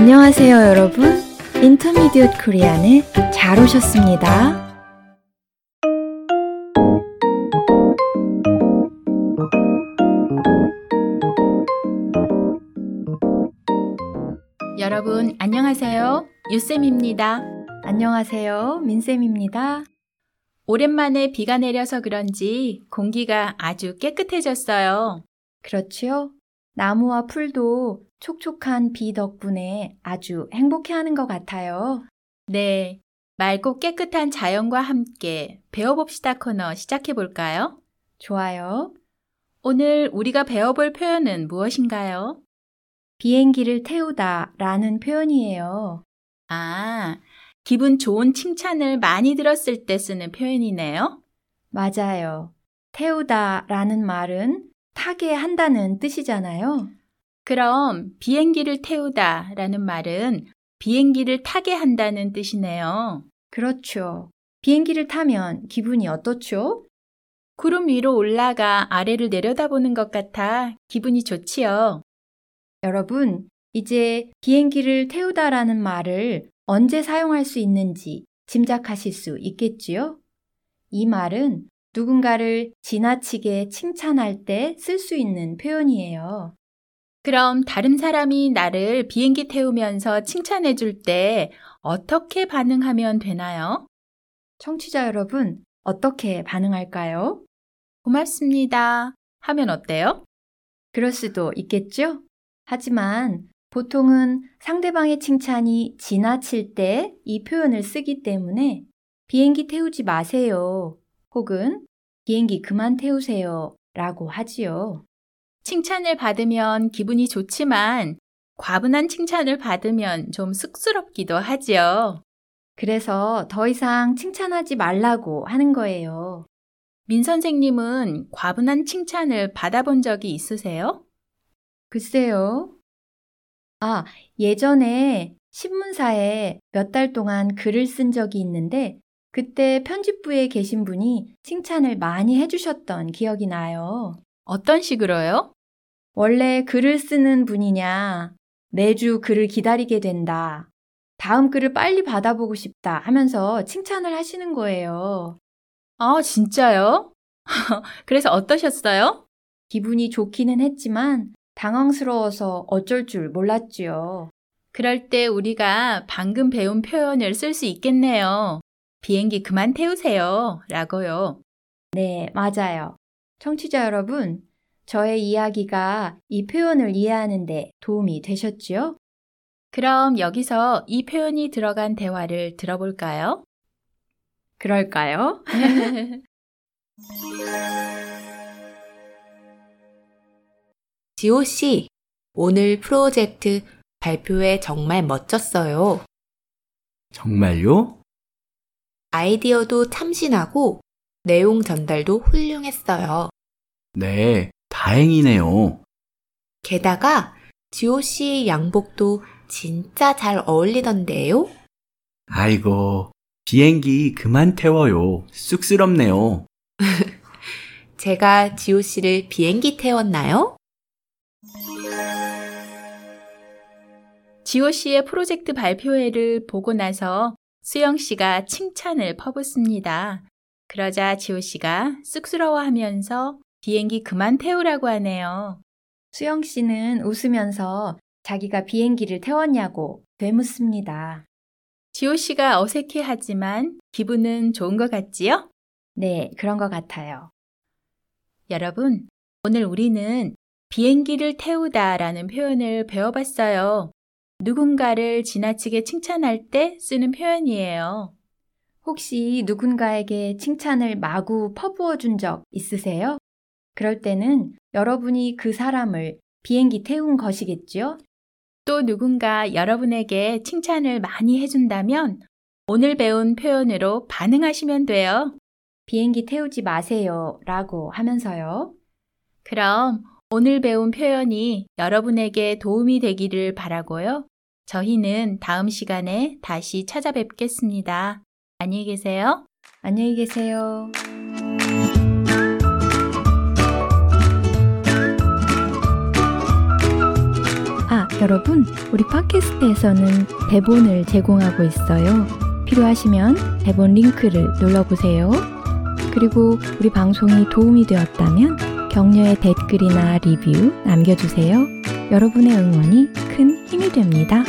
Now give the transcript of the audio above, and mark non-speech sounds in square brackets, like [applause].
안녕하세요, 여러분. 인터미디엇 코리안에 잘 오셨습니다. 여러분, 안녕하세요. 유쌤입니다. 안녕하세요, 민쌤입니다. 오랜만에 비가 내려서 그런지 공기가 아주 깨끗해졌어요. 그렇지요? 나무와 풀도 촉촉한 비 덕분에 아주 행복해 하는 것 같아요. 네. 맑고 깨끗한 자연과 함께 배워봅시다 코너 시작해 볼까요? 좋아요. 오늘 우리가 배워볼 표현은 무엇인가요? 비행기를 태우다 라는 표현이에요. 아, 기분 좋은 칭찬을 많이 들었을 때 쓰는 표현이네요. 맞아요. 태우다 라는 말은 타게 한다는 뜻이잖아요. 그럼 비행기를 태우다 라는 말은 비행기를 타게 한다는 뜻이네요. 그렇죠. 비행기를 타면 기분이 어떻죠? 구름 위로 올라가 아래를 내려다보는 것 같아 기분이 좋지요. 여러분, 이제 비행기를 태우다라는 말을 언제 사용할 수 있는지 짐작하실 수 있겠지요? 이 말은 누군가를 지나치게 칭찬할 때 쓸 수 있는 표현이에요. 그럼 다른 사람이 나를 비행기 태우면서 칭찬해 줄 때 어떻게 반응하면 되나요? 청취자 여러분, 어떻게 반응할까요? 고맙습니다. 하면 어때요? 그럴 수도 있겠죠? 하지만 보통은 상대방의 칭찬이 지나칠 때 이 표현을 쓰기 때문에 비행기 태우지 마세요. 혹은 비행기 그만 태우세요. 라고 하지요. 칭찬을 받으면 기분이 좋지만 과분한 칭찬을 받으면 좀 쑥스럽기도 하지요. 그래서 더 이상 칭찬하지 말라고 하는 거예요. 민 선생님은 과분한 칭찬을 받아본 적이 있으세요? 글쎄요. 아, 예전에 신문사에 몇 달 동안 글을 쓴 적이 있는데 그때 편집부에 계신 분이 칭찬을 많이 해주셨던 기억이 나요. 어떤 식으로요? 원래 글을 쓰는 분이냐, 매주 글을 기다리게 된다, 다음 글을 빨리 받아보고 싶다 하면서 칭찬을 하시는 거예요. 아, 진짜요? [laughs] 그래서 어떠셨어요? 기분이 좋기는 했지만 당황스러워서 어쩔 줄 몰랐지요. 그럴 때 우리가 방금 배운 표현을 쓸 수 있겠네요. 비행기 그만 태우세요. 라고요. 네, 맞아요. 청취자 여러분, 저의 이야기가 이 표현을 이해하는데 도움이 되셨지요? 그럼 여기서 이 표현이 들어간 대화를 들어볼까요? 그럴까요? [laughs] 지호 씨, 오늘 프로젝트 발표회 정말 멋졌어요. 정말요? 아이디어도 참신하고 내용 전달도 훌륭했어요. 네, 다행이네요. 게다가 지호 씨의 양복도 진짜 잘 어울리던데요? 아이고, 비행기 그만 태워요. 쑥스럽네요. [laughs] 제가 지호 씨를 비행기 태웠나요? 지호 씨의 프로젝트 발표회를 보고 나서 수영 씨가 칭찬을 퍼붓습니다. 그러자 지호 씨가 쑥스러워 하면서 비행기 그만 태우라고 하네요. 수영 씨는 웃으면서 자기가 비행기를 태웠냐고 되묻습니다. 지호 씨가 어색해 하지만 기분은 좋은 것 같지요? 네, 그런 것 같아요. 여러분, 오늘 우리는 비행기를 태우다 라는 표현을 배워봤어요. 누군가를 지나치게 칭찬할 때 쓰는 표현이에요. 혹시 누군가에게 칭찬을 마구 퍼부어 준 적 있으세요? 그럴 때는 여러분이 그 사람을 비행기 태운 것이겠죠? 또 누군가 여러분에게 칭찬을 많이 해준다면 오늘 배운 표현으로 반응하시면 돼요. 비행기 태우지 마세요 라고 하면서요. 그럼 오늘 배운 표현이 여러분에게 도움이 되기를 바라고요. 저희는 다음 시간에 다시 찾아뵙겠습니다. 안녕히 계세요. 안녕히 계세요. 아, 아, 여러분, 우리 팟캐스트에서는 대본을 제공하고 있어요. 필요하시면 대본 링크를 눌러보세요. 그리고 우리 방송이 도움이 되었다면 격려의 댓글이나 리뷰 남겨주세요. 여러분의 응원이 큰 힘이 됩니다.